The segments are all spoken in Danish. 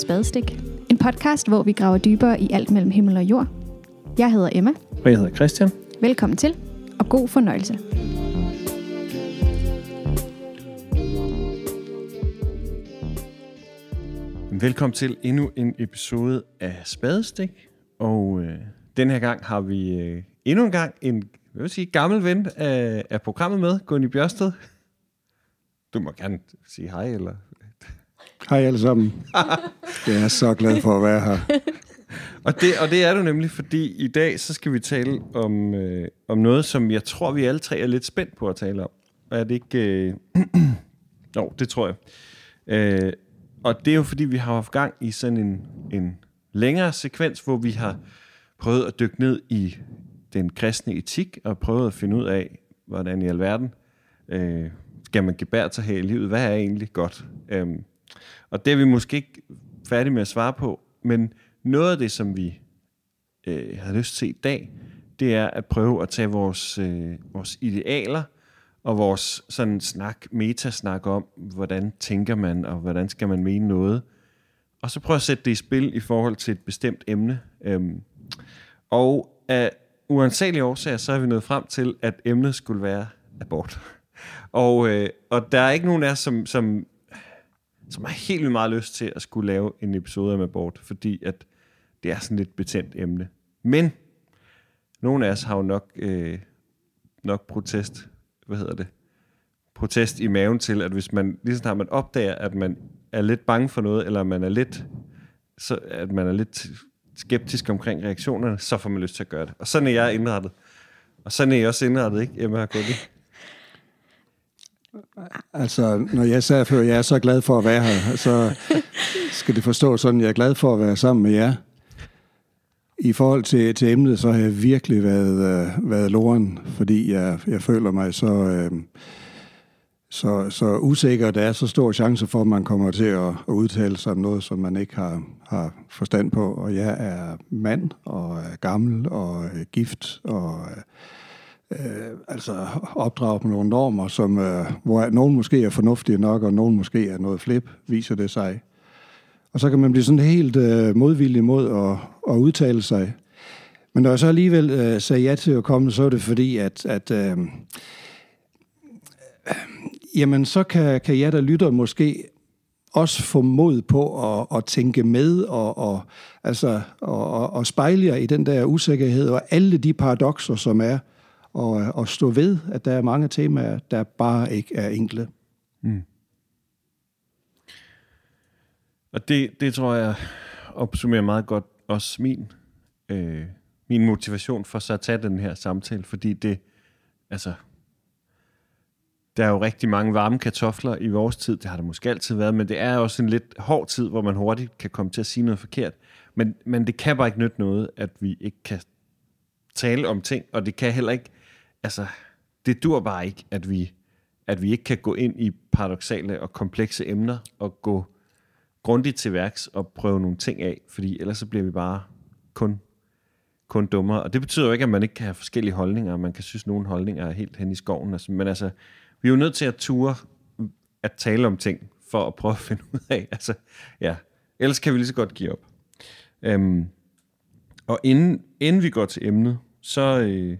Spadestik. En podcast, hvor vi graver dybere i alt mellem himmel og jord. Jeg hedder Emma. Og jeg hedder Christian. Velkommen til, og god fornøjelse. Velkommen til endnu en episode af Spadestik. Og øh, den her gang har vi øh, endnu en gang en hvad vil sige, gammel ven af, af programmet med, Gunni Bjørsted. Du må gerne sige hej, eller... Hej alle sammen. Jeg er så glad for at være her. Og det, og det er du nemlig, fordi i dag så skal vi tale om, øh, om noget, som jeg tror, vi alle tre er lidt spændt på at tale om. Er det ikke... Øh... Nå, det tror jeg. Øh, og det er jo fordi, vi har haft gang i sådan en, en længere sekvens, hvor vi har prøvet at dykke ned i den kristne etik, og prøvet at finde ud af, hvordan i alverden øh, skal man gebære sig her i livet. Hvad er egentlig godt? Øhm, og det er vi måske ikke færdige med at svare på, men noget af det, som vi øh, har lyst til i dag, det er at prøve at tage vores, øh, vores idealer og vores sådan snak, metasnak om, hvordan tænker man, og hvordan skal man mene noget, og så prøve at sætte det i spil i forhold til et bestemt emne. Øhm, og af uansagelige årsager, så er vi nået frem til, at emnet skulle være abort. Og, øh, og der er ikke nogen af os, som, som, som har helt vildt meget lyst til at skulle lave en episode om abort, fordi at det er sådan lidt betændt emne. Men nogle af os har jo nok, øh, nok protest, hvad hedder det, protest i maven til, at hvis man, lige snart man opdager, at man er lidt bange for noget, eller man er lidt, så, at man er lidt skeptisk omkring reaktionerne, så får man lyst til at gøre det. Og sådan er jeg indrettet. Og sådan er jeg også indrettet, ikke, Emma Gunni? Altså, når jeg sagde før, jeg er så glad for at være her, så skal det forstå sådan, jeg er glad for at være sammen med jer. I forhold til, til emnet, så har jeg virkelig været, øh, været loren, fordi jeg, jeg føler mig så, øh, så, så usikker. Der er så stor chance for, at man kommer til at, at udtale sig om noget, som man ikke har, har forstand på. Og jeg er mand, og er gammel, og er gift, og øh, Øh, altså opdrage med nogle normer, som, øh, hvor nogen måske er fornuftige nok, og nogen måske er noget flip, viser det sig. Og så kan man blive sådan helt øh, modvillig mod at, at udtale sig. Men når jeg så alligevel øh, sagde ja til at komme, så er det fordi, at, at øh, øh jamen så kan, kan jeg, der lytter, måske også få mod på at, at tænke med og, og, altså, og, og, og spejle jer i den der usikkerhed og alle de paradoxer, som er, og, og stå ved, at der er mange temaer, der bare ikke er enkle. Mm. Og det, det tror jeg opsummerer meget godt også min, øh, min motivation for så at tage den her samtale, fordi det, altså, der er jo rigtig mange varme kartofler i vores tid, det har der måske altid været, men det er også en lidt hård tid, hvor man hurtigt kan komme til at sige noget forkert. Men, men det kan bare ikke nytte noget, at vi ikke kan tale om ting, og det kan heller ikke, altså, det dur bare ikke, at vi, at vi ikke kan gå ind i paradoxale og komplekse emner og gå grundigt til værks og prøve nogle ting af, fordi ellers så bliver vi bare kun, kun dummere. Og det betyder jo ikke, at man ikke kan have forskellige holdninger, og man kan synes, at nogle holdninger er helt hen i skoven. Altså, men altså, vi er jo nødt til at ture at tale om ting, for at prøve at finde ud af, altså, ja, ellers kan vi lige så godt give op. Øhm, og inden, inden vi går til emnet, så, øh,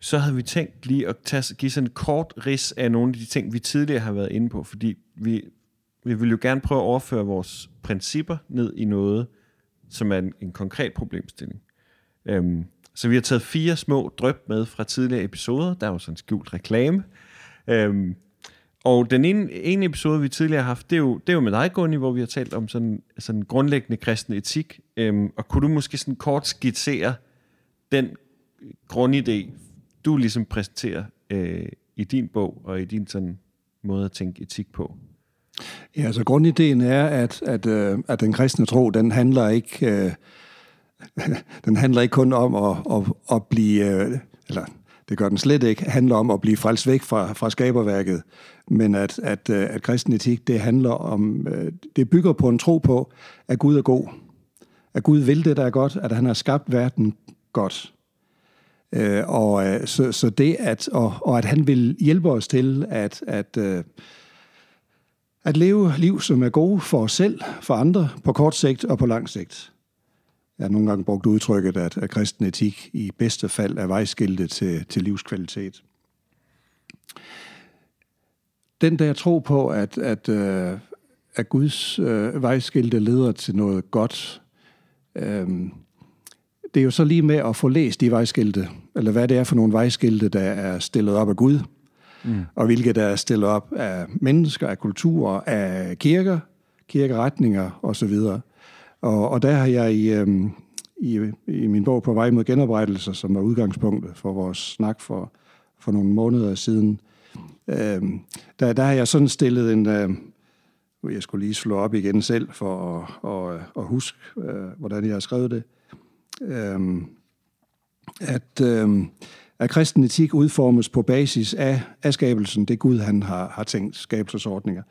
så havde vi tænkt lige at tage, give sådan en kort ris af nogle af de ting, vi tidligere har været inde på, fordi vi, vi vil jo gerne prøve at overføre vores principper ned i noget, som er en, en konkret problemstilling. Øhm, så vi har taget fire små drøb med fra tidligere episoder. Der er jo sådan en skjult reklame. Øhm, og den ene, ene episode, vi tidligere har haft, det er jo, det er jo med dig, Gunni, hvor vi har talt om sådan, sådan grundlæggende kristen etik. Øhm, og kunne du måske sådan kort skitsere den grundidé, du ligesom præsenterer øh, i din bog og i din sådan måde at tænke etik på? Ja, altså grundideen er, at, at, øh, at den kristne tro, den handler ikke, øh, den handler ikke kun om at, at, at blive, øh, eller det gør den slet ikke, handler om at blive frelst væk fra, fra skaberværket, men at, at, øh, at kristen etik, det handler om, øh, det bygger på en tro på, at Gud er god. At Gud vil det, der er godt, at han har skabt verden godt. Øh, og øh, så, så det, at, og, og at han vil hjælpe os til at, at, øh, at leve liv, som er gode for os selv, for andre, på kort sigt og på lang sigt. Jeg har nogle gange brugt udtrykket, at, at kristen etik i bedste fald er vejskilte til, til livskvalitet. Den der tro på, at, at, øh, at Guds øh, vejskilte leder til noget godt, øh, det er jo så lige med at få læst de vejskilte, eller hvad det er for nogle vejskilte, der er stillet op af Gud, mm. og hvilke der er stillet op af mennesker, af kulturer, af kirker, kirkeretninger osv. Og, og der har jeg i, øhm, i, i min bog På vej mod genoprettelse, som var udgangspunktet for vores snak for, for nogle måneder siden, øhm, der, der har jeg sådan stillet en... Øh, jeg skulle lige slå op igen selv for at, at, at huske, øh, hvordan jeg har skrevet det. Øhm, at, øh, at kristen etik udformes på basis af, af skabelsen, det Gud han har, har tænkt, skabelsesordninger.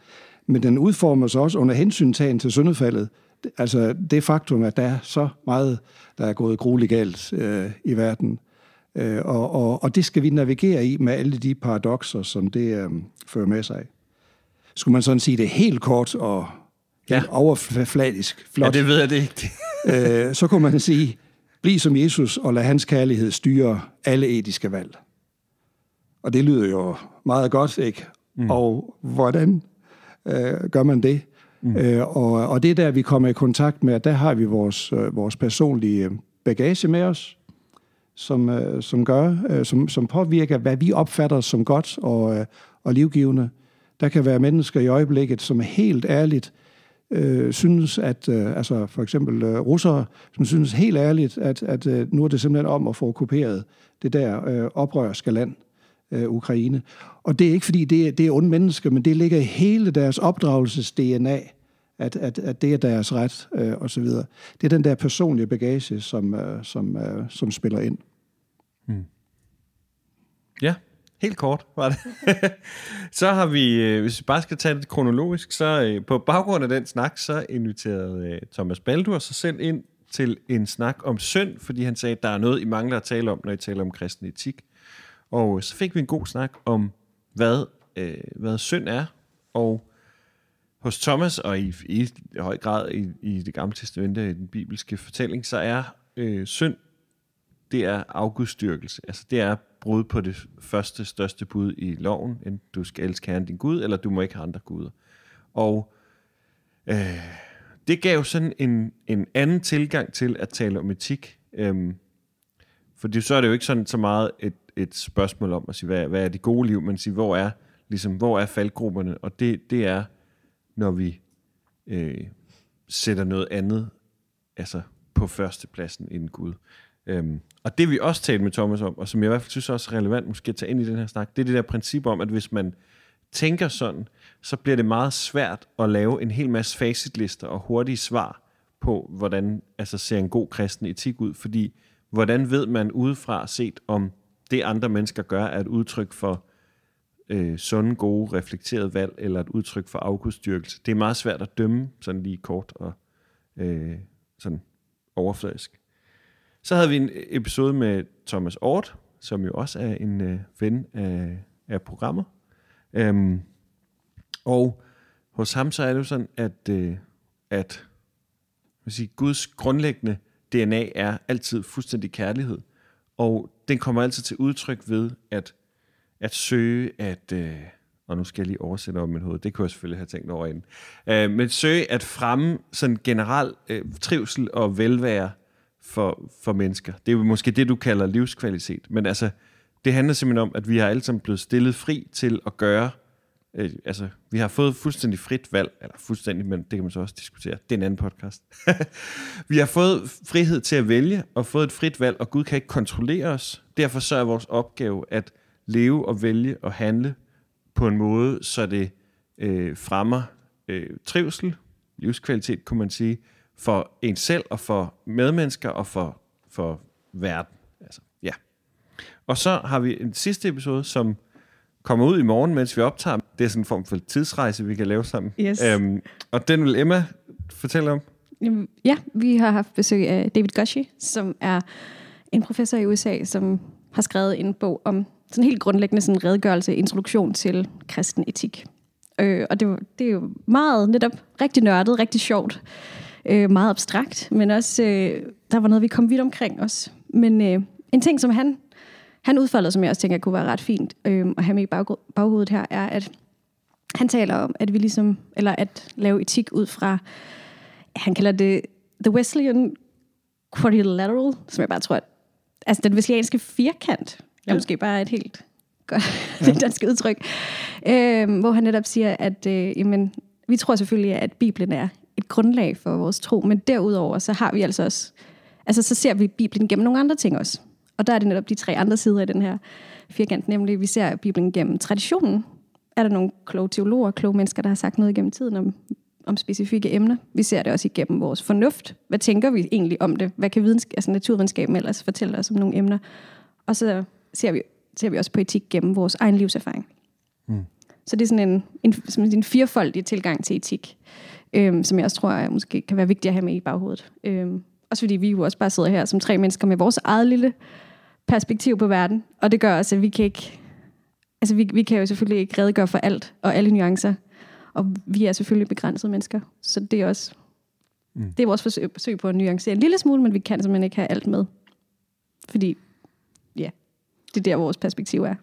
Men den udformes også under hensyntagen til syndefaldet, altså det faktum, at der er så meget, der er gået grueligt galt øh, i verden. Øh, og, og, og det skal vi navigere i med alle de paradoxer, som det øh, fører med sig. Skulle man sådan sige det helt kort og ja. overfladisk flot, ja, det ved jeg det ikke. øh, så kunne man sige, bliv som Jesus og lad hans kærlighed styre alle etiske valg. Og det lyder jo meget godt, ikke? Mm. Og hvordan øh, gør man det? Mm. Øh, og, og det er der, vi kommer i kontakt med, at der har vi vores, øh, vores personlige bagage med os, som, øh, som gør, øh, som, som påvirker, hvad vi opfatter som godt og, øh, og livgivende. Der kan være mennesker i øjeblikket, som er helt ærligt øh, øh, synes, at øh, altså for eksempel øh, russere, som synes helt ærligt, at, at øh, nu er det simpelthen om at få kopieret det der øh, oprørske land, øh, Ukraine. Og det er ikke fordi, det er, det er onde mennesker, men det ligger i hele deres opdragelses-DNA, at, at, at det er deres ret øh, osv. Det er den der personlige bagage, som, øh, som, øh, som spiller ind. Mm. Ja, helt kort var det. så har vi, øh, hvis vi bare skal tage det kronologisk, så øh, på baggrund af den snak, så inviterede øh, Thomas Baldur sig selv ind til en snak om synd, fordi han sagde, at der er noget, I mangler at tale om, når I taler om kristen etik. Og så fik vi en god snak om, hvad, øh, hvad synd er, og hos Thomas, og i, i, i høj grad i, i det gamle testamente, i den bibelske fortælling, så er øh, synd, det er afgudstyrkelse. Altså det er brud på det første, største bud i loven, end du skal elske Herren din Gud, eller du må ikke have andre guder. Og øh, det gav sådan en, en anden tilgang til at tale om etik. Øhm, for så er det jo ikke sådan så meget et et spørgsmål om at sige, hvad, hvad er det gode liv, men sige, hvor er, ligesom, hvor er faldgrupperne? Og det, det er, når vi øh, sætter noget andet altså på førstepladsen end Gud. Øhm, og det vi også talte med Thomas om, og som jeg i hvert fald synes også er relevant måske at tage ind i den her snak, det er det der princip om, at hvis man tænker sådan, så bliver det meget svært at lave en hel masse facitlister og hurtige svar på, hvordan altså, ser en god kristen etik ud, fordi hvordan ved man udefra set, om det andre mennesker gør, er et udtryk for øh, sunde, gode, reflekterede valg, eller et udtryk for afgudstyrkelse. Det er meget svært at dømme, sådan lige kort og øh, sådan overfladisk. Så havde vi en episode med Thomas Ort, som jo også er en øh, ven af, af programmet. Øhm, og hos ham så er det jo sådan, at, øh, at vil sige, Guds grundlæggende DNA er altid fuldstændig kærlighed. Og den kommer altid til udtryk ved at, at søge at... Øh, og nu skal jeg lige oversætte over mit hoved, det kunne jeg selvfølgelig have tænkt over inden. Øh, men søge at fremme sådan generel øh, trivsel og velvære for, for mennesker. Det er jo måske det, du kalder livskvalitet. Men altså, det handler simpelthen om, at vi har alle sammen blevet stillet fri til at gøre øh, altså, vi har fået fuldstændig frit valg, eller fuldstændig, men det kan man så også diskutere, det er en anden podcast. vi har fået frihed til at vælge, og fået et frit valg, og Gud kan ikke kontrollere os. Derfor så er vores opgave at leve og vælge og handle på en måde, så det øh, fremmer øh, trivsel, livskvalitet, kunne man sige, for en selv og for medmennesker og for, for verden. Altså, ja. Og så har vi en sidste episode, som kommer ud i morgen, mens vi optager. Det er sådan en form for tidsrejse, vi kan lave sammen. Yes. Øhm, og den vil Emma fortælle om. Ja, vi har haft besøg af David Gushie, som er en professor i USA, som har skrevet en bog om sådan helt grundlæggende sådan en redegørelse, introduktion til kristen etik. Øh, og det, det er jo meget netop rigtig nørdet, rigtig sjovt. Øh, meget abstrakt, men også, øh, der var noget, vi kom vidt omkring også. Men øh, en ting, som han, han udfolder, som jeg også tænker kunne være ret fint øh, at have med i bag, baghovedet her, er, at han taler om, at vi ligesom, eller at lave etik ud fra, han kalder det The Wesleyan Quadrilateral, som jeg bare tror, at, altså den wesleyanske firkant, ja. er måske bare et helt godt ja. dansk udtryk, øh, hvor han netop siger, at øh, jamen, vi tror selvfølgelig, at Bibelen er grundlag for vores tro, men derudover, så har vi altså også, altså så ser vi Bibelen gennem nogle andre ting også. Og der er det netop de tre andre sider i den her firkant, nemlig vi ser Bibelen gennem traditionen. Er der nogle kloge teologer, kloge mennesker, der har sagt noget gennem tiden om, om specifikke emner? Vi ser det også igennem vores fornuft. Hvad tænker vi egentlig om det? Hvad kan vidensk- altså naturvidenskaben ellers fortælle os om nogle emner? Og så ser vi, ser vi også på etik gennem vores egen livserfaring. Mm. Så det er sådan en, en, som en firefoldig tilgang til etik, øhm, som jeg også tror er, måske kan være vigtigt at have med i baghovedet. Øhm, også fordi vi jo også bare sidder her som tre mennesker med vores eget lille perspektiv på verden. Og det gør også, at vi kan ikke... Altså, vi, vi kan jo selvfølgelig ikke redegøre for alt og alle nuancer. Og vi er selvfølgelig begrænsede mennesker. Så det er også... Mm. Det er vores forsøg, forsøg på at nuancere en lille smule, men vi kan simpelthen ikke have alt med. Fordi, ja, det er der, vores perspektiv er.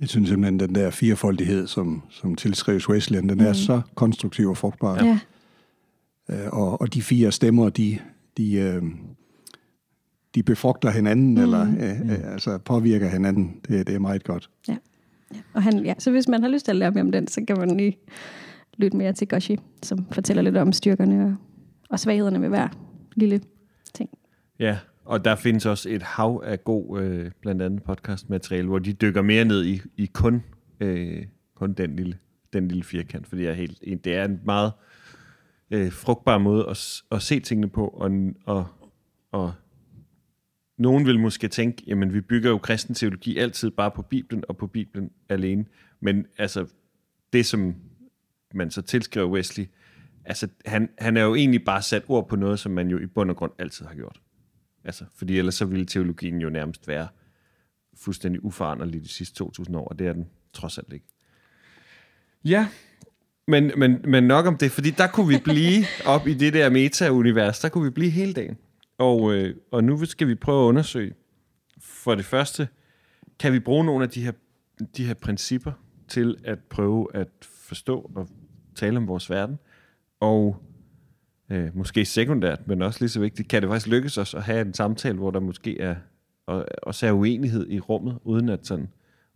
Jeg synes simpelthen, den der firefoldighed, som, som tilskrives Wesleyan, den mm. er så konstruktiv og frugtbar. Ja. Øh, og, og de fire stemmer, de, de, øh, de befrugter hinanden, mm. eller øh, øh, altså påvirker hinanden. Det, det er meget godt. Ja. ja. Og han, ja. Så hvis man har lyst til at lære mere om den, så kan man lige lytte mere til Goshi, som fortæller lidt om styrkerne og, og svaghederne ved hver lille ting. Ja, og der findes også et hav af god, øh, blandt andet podcastmateriale, hvor de dykker mere ned i, i kun, øh, kun den, lille, den lille firkant, fordi jeg er helt, det er en meget øh, frugtbar måde at, at se tingene på, og, og, og nogen vil måske tænke, jamen vi bygger jo kristen teologi altid bare på Bibelen og på Bibelen alene, men altså det, som man så tilskriver Wesley, altså han, han er jo egentlig bare sat ord på noget, som man jo i bund og grund altid har gjort. Altså, fordi ellers så ville teologien jo nærmest være fuldstændig uforanderlig de sidste 2.000 år, og det er den trods alt ikke. Ja, men, men, men nok om det, fordi der kunne vi blive op i det der meta-univers, der kunne vi blive hele dagen. Og, øh, og nu skal vi prøve at undersøge, for det første, kan vi bruge nogle af de her, de her principper til at prøve at forstå og tale om vores verden, og øh, måske sekundært, men også lige så vigtigt, kan det faktisk lykkes os at have en samtale, hvor der måske er og, også er uenighed i rummet, uden at sådan,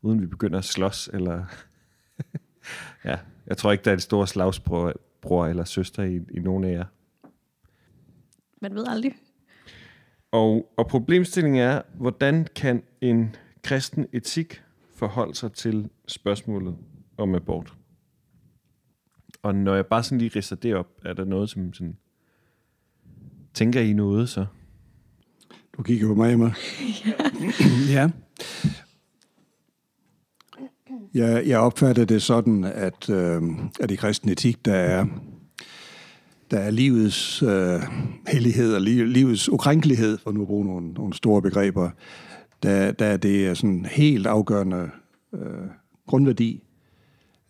uden vi begynder at slås, eller ja, jeg tror ikke, der er et stort slagsbror bror eller søster i, i nogen af jer. Man ved aldrig. Og, og problemstillingen er, hvordan kan en kristen etik forholde sig til spørgsmålet om abort? Og når jeg bare sådan lige rister det op, er der noget, som sådan Tænker I noget så? Du kigger på mig, Emma. ja. Jeg, jeg opfatter det sådan, at, øh, at i kristen etik, der er, der er livets øh, hellighed og livets ukrænkelighed, for nu at bruge nogle, nogle store begreber, der, der det er sådan helt afgørende øh, grundværdi,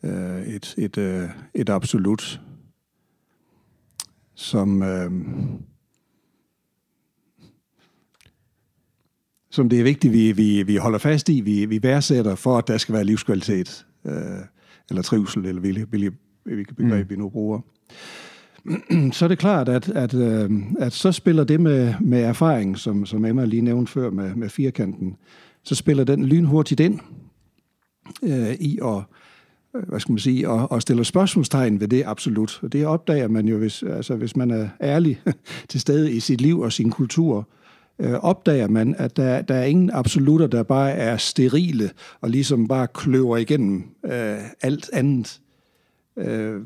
øh, et, et, øh, et absolut, som, øh, som det er vigtigt, vi, vi, vi holder fast i, vi, vi værdsætter for, at der skal være livskvalitet, øh, eller trivsel, eller hvilket, hvilket begreb mm. vi nu bruger. Så er det klart, at, at, øh, at så spiller det med, med erfaring, som, som Emma lige nævnte før med, med firkanten, så spiller den lynhurtigt ind øh, i at, øh, hvad skal man sige, at, at stille spørgsmålstegn ved det absolut. Og det opdager man jo, hvis, altså, hvis man er ærlig til stede i sit liv og sin kultur, øh, Øh, opdager man, at der, der er ingen absolutter, der bare er sterile og ligesom bare kløver igennem øh, alt andet. Øh,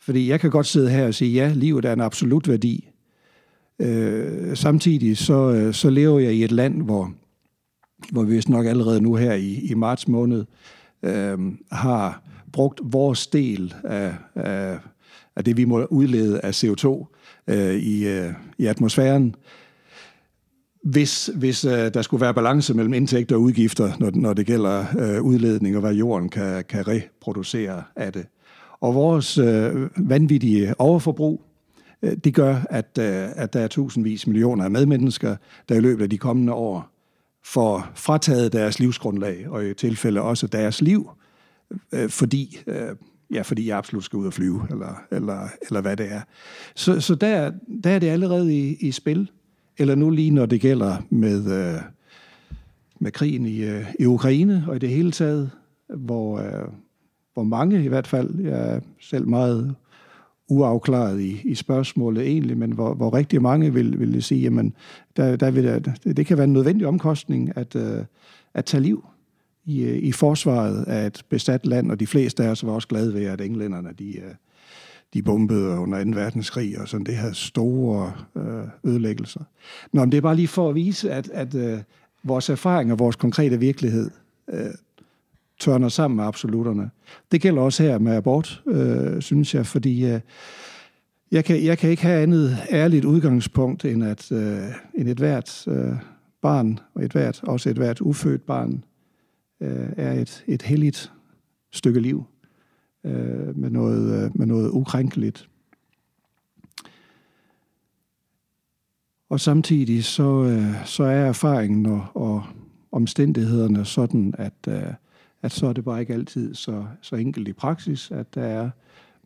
fordi jeg kan godt sidde her og sige, ja, livet er en absolut værdi. Øh, samtidig så, øh, så lever jeg i et land, hvor, hvor vi vist nok allerede nu her i, i marts måned øh, har brugt vores del af, af, af det, vi må udlede af CO2 øh, i, øh, i atmosfæren hvis, hvis øh, der skulle være balance mellem indtægter og udgifter, når, når det gælder øh, udledning og hvad jorden kan, kan reproducere af det. Og vores øh, vanvittige overforbrug, øh, det gør, at, øh, at der er tusindvis millioner af medmennesker, der i løbet af de kommende år får frataget deres livsgrundlag, og i tilfælde også deres liv, øh, fordi, øh, ja, fordi jeg absolut skal ud og flyve, eller, eller, eller hvad det er. Så, så der, der er det allerede i, i spil. Eller nu lige når det gælder med, øh, med krigen i, øh, i Ukraine, og i det hele taget, hvor, øh, hvor mange i hvert fald, jeg er selv meget uafklaret i, i spørgsmålet egentlig, men hvor, hvor rigtig mange vil, vil sige, jamen, der, der vil der, det kan være en nødvendig omkostning at, øh, at tage liv i, øh, i forsvaret af et besat land, og de fleste af os var også glade ved, at englænderne de, øh, de bombede under 2. verdenskrig, og sådan det havde store øh, ødelæggelser. Nå, men det er bare lige for at vise, at, at øh, vores erfaring og vores konkrete virkelighed øh, tørner sammen med absoluterne. Det gælder også her med abort, øh, synes jeg, fordi øh, jeg, kan, jeg kan ikke have andet ærligt udgangspunkt, end at øh, end et hvert øh, barn, og et hvert, også et hvert ufødt barn, øh, er et, et helligt stykke liv øh, med, noget, øh, med noget ukrænkeligt. Og samtidig så, øh, så er erfaringen og, og omstændighederne sådan, at øh, at så er det bare ikke altid så, så enkelt i praksis, at der er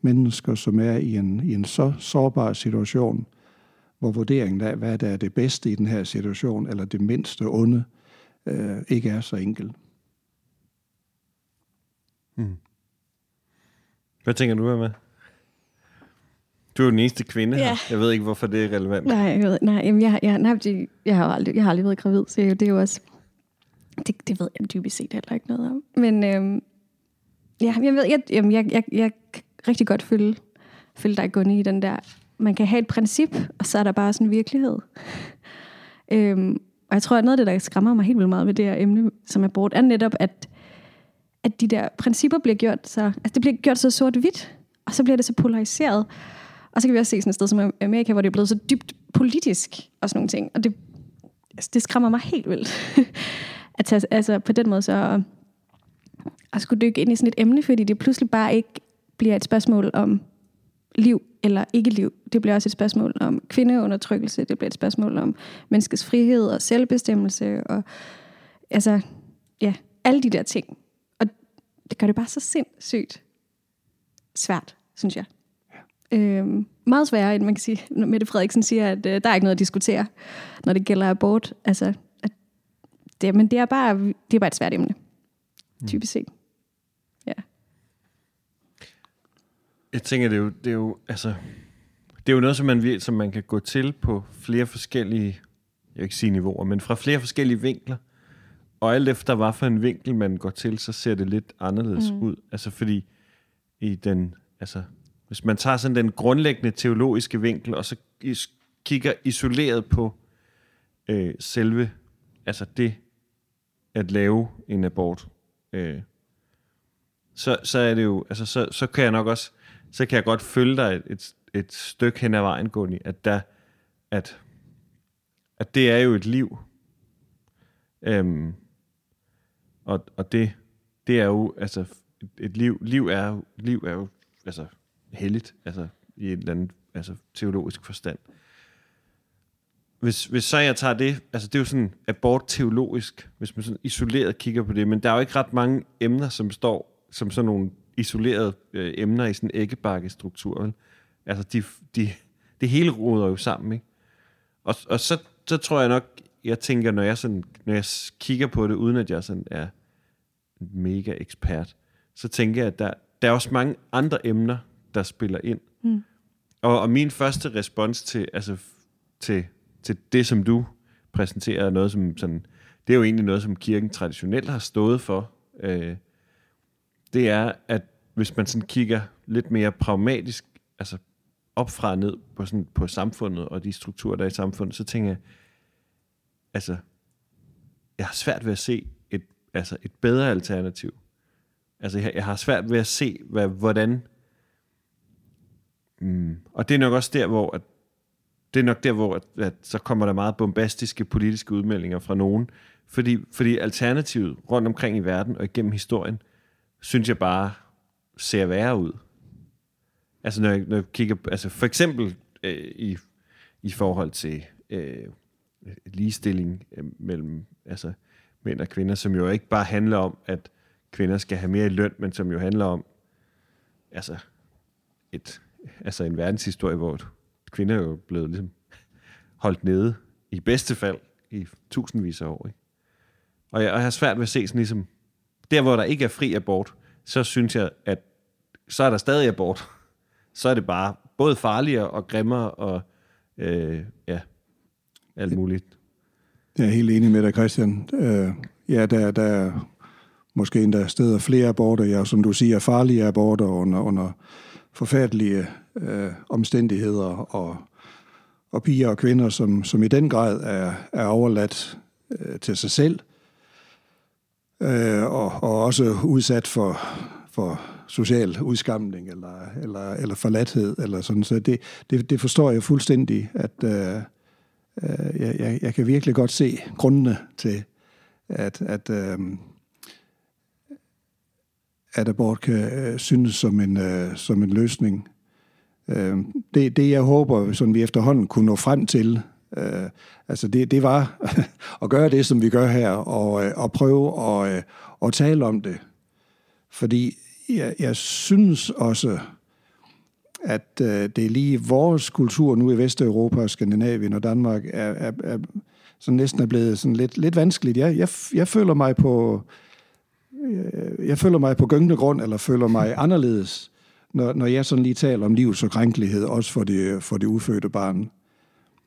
mennesker, som er i en, i en så sårbar situation, hvor vurderingen af, hvad der er det bedste i den her situation, eller det mindste onde, øh, ikke er så enkelt. Mm. Hvad tænker du med? Du er den eneste kvinde ja. her. Jeg ved ikke, hvorfor det er relevant. Nej, jeg, ved, nej, jamen, jeg, jeg, nej, jeg, har aldrig, jeg har aldrig været gravid, så det er jo også det, det ved jeg dybest set heller ikke noget om. Men øhm, ja, jeg ved, jeg, jamen, jeg, jeg, jeg kan rigtig godt følge, følge dig, Gunni, i den der, man kan have et princip, og så er der bare sådan en virkelighed. øhm, og jeg tror, at noget af det, der skræmmer mig helt vildt meget ved det her emne, som er bort, er netop, at, at de der principper bliver gjort så, altså det bliver gjort så sort-hvidt, og så bliver det så polariseret. Og så kan vi også se sådan et sted som Amerika, hvor det er blevet så dybt politisk og sådan nogle ting. Og det, altså det skræmmer mig helt vildt. at tage, altså på den måde så at skulle dykke ind i sådan et emne, fordi det pludselig bare ikke bliver et spørgsmål om liv eller ikke liv. Det bliver også et spørgsmål om kvindeundertrykkelse, det bliver et spørgsmål om menneskets frihed og selvbestemmelse, og altså, ja, alle de der ting. Det gør det bare så sindssygt svært, synes jeg. Ja. Øhm, meget sværere, end man kan sige, Mette Frederiksen siger, at øh, der er ikke noget at diskutere, når det gælder abort. Altså, det, men det er bare, det er bare et svært emne, mm. typisk set. Ja. Jeg tænker, det er jo, det er jo, altså, det er jo noget, som man, som man kan gå til på flere forskellige, jeg vil ikke sige niveauer, men fra flere forskellige vinkler. Og alt efter, hvad for en vinkel man går til, så ser det lidt anderledes mm. ud. Altså fordi i den, altså, hvis man tager sådan den grundlæggende teologiske vinkel, og så kigger isoleret på øh, selve, altså det, at lave en abort, øh, så, så er det jo, altså så, så kan jeg nok også, så kan jeg godt følge dig et, et, et stykke hen ad vejen, Gunni, at der, at, at det er jo et liv. Øhm, og, og det, det er jo, altså, et, liv, liv er liv er jo, altså, helligt, altså, i en eller anden, altså, teologisk forstand hvis, hvis så jeg tager det, altså det er jo sådan abort teologisk, hvis man sådan isoleret kigger på det, men der er jo ikke ret mange emner, som står som sådan nogle isolerede øh, emner i sådan en æggebakkestruktur. Altså de, de, det hele roder jo sammen, ikke? Og, og så, så tror jeg nok, jeg tænker, når jeg, sådan, når jeg kigger på det, uden at jeg sådan er mega ekspert, så tænker jeg, at der, der er også mange andre emner, der spiller ind. Mm. Og, og min første respons til, altså, til til det, som du præsenterer, noget som sådan, det er jo egentlig noget, som kirken traditionelt har stået for. Øh, det er, at hvis man sådan kigger lidt mere pragmatisk, altså op fra ned på, sådan, på samfundet og de strukturer, der er i samfundet, så tænker jeg, altså, jeg har svært ved at se et, altså et bedre alternativ. Altså, jeg, jeg har svært ved at se, hvad, hvordan... Mm, og det er nok også der, hvor at det er nok der, hvor at, at så kommer der meget bombastiske politiske udmeldinger fra nogen. Fordi, fordi alternativet rundt omkring i verden og igennem historien, synes jeg bare ser værre ud. Altså når jeg, når jeg kigger, altså for eksempel øh, i, i forhold til øh, ligestilling øh, mellem altså mænd og kvinder, som jo ikke bare handler om, at kvinder skal have mere i løn, men som jo handler om altså, et, altså en verdenshistorie, hvor kvinder er jo blevet ligesom holdt nede, i bedste fald, i tusindvis af år. Ikke? Og, jeg, og jeg har svært ved at se sådan ligesom, der hvor der ikke er fri abort, så synes jeg, at så er der stadig abort. Så er det bare både farligere og grimmere og øh, ja, alt muligt. Jeg er helt enig med dig, Christian. Øh, ja, der, der er måske endda steder flere aborter, ja, som du siger, farlige aborter under, under forfærdelige øh, omstændigheder, og, og piger og kvinder, som, som i den grad er, er overladt øh, til sig selv, øh, og, og også udsat for, for social udskamning eller, eller, eller forladthed. Eller sådan. Så det, det, det forstår jeg fuldstændig, at øh, øh, jeg, jeg kan virkelig godt se grundene til, at, at, øh, at abort kan øh, synes som en, øh, som en løsning. Øh, det, det jeg håber, som vi efterhånden kunne nå frem til, øh, altså det, det var at gøre det, som vi gør her, og, øh, og prøve at, øh, at tale om det. Fordi jeg, jeg synes også, at øh, det er lige vores kultur nu i Vesteuropa, Skandinavien og Danmark, er, er, er sådan næsten er blevet sådan lidt, lidt vanskeligt. Jeg, jeg, jeg føler mig på øh, jeg føler mig på gyngende grund, eller føler mig anderledes, når, når jeg sådan lige taler om livs og krænkelighed, også for det, for det ufødte barn.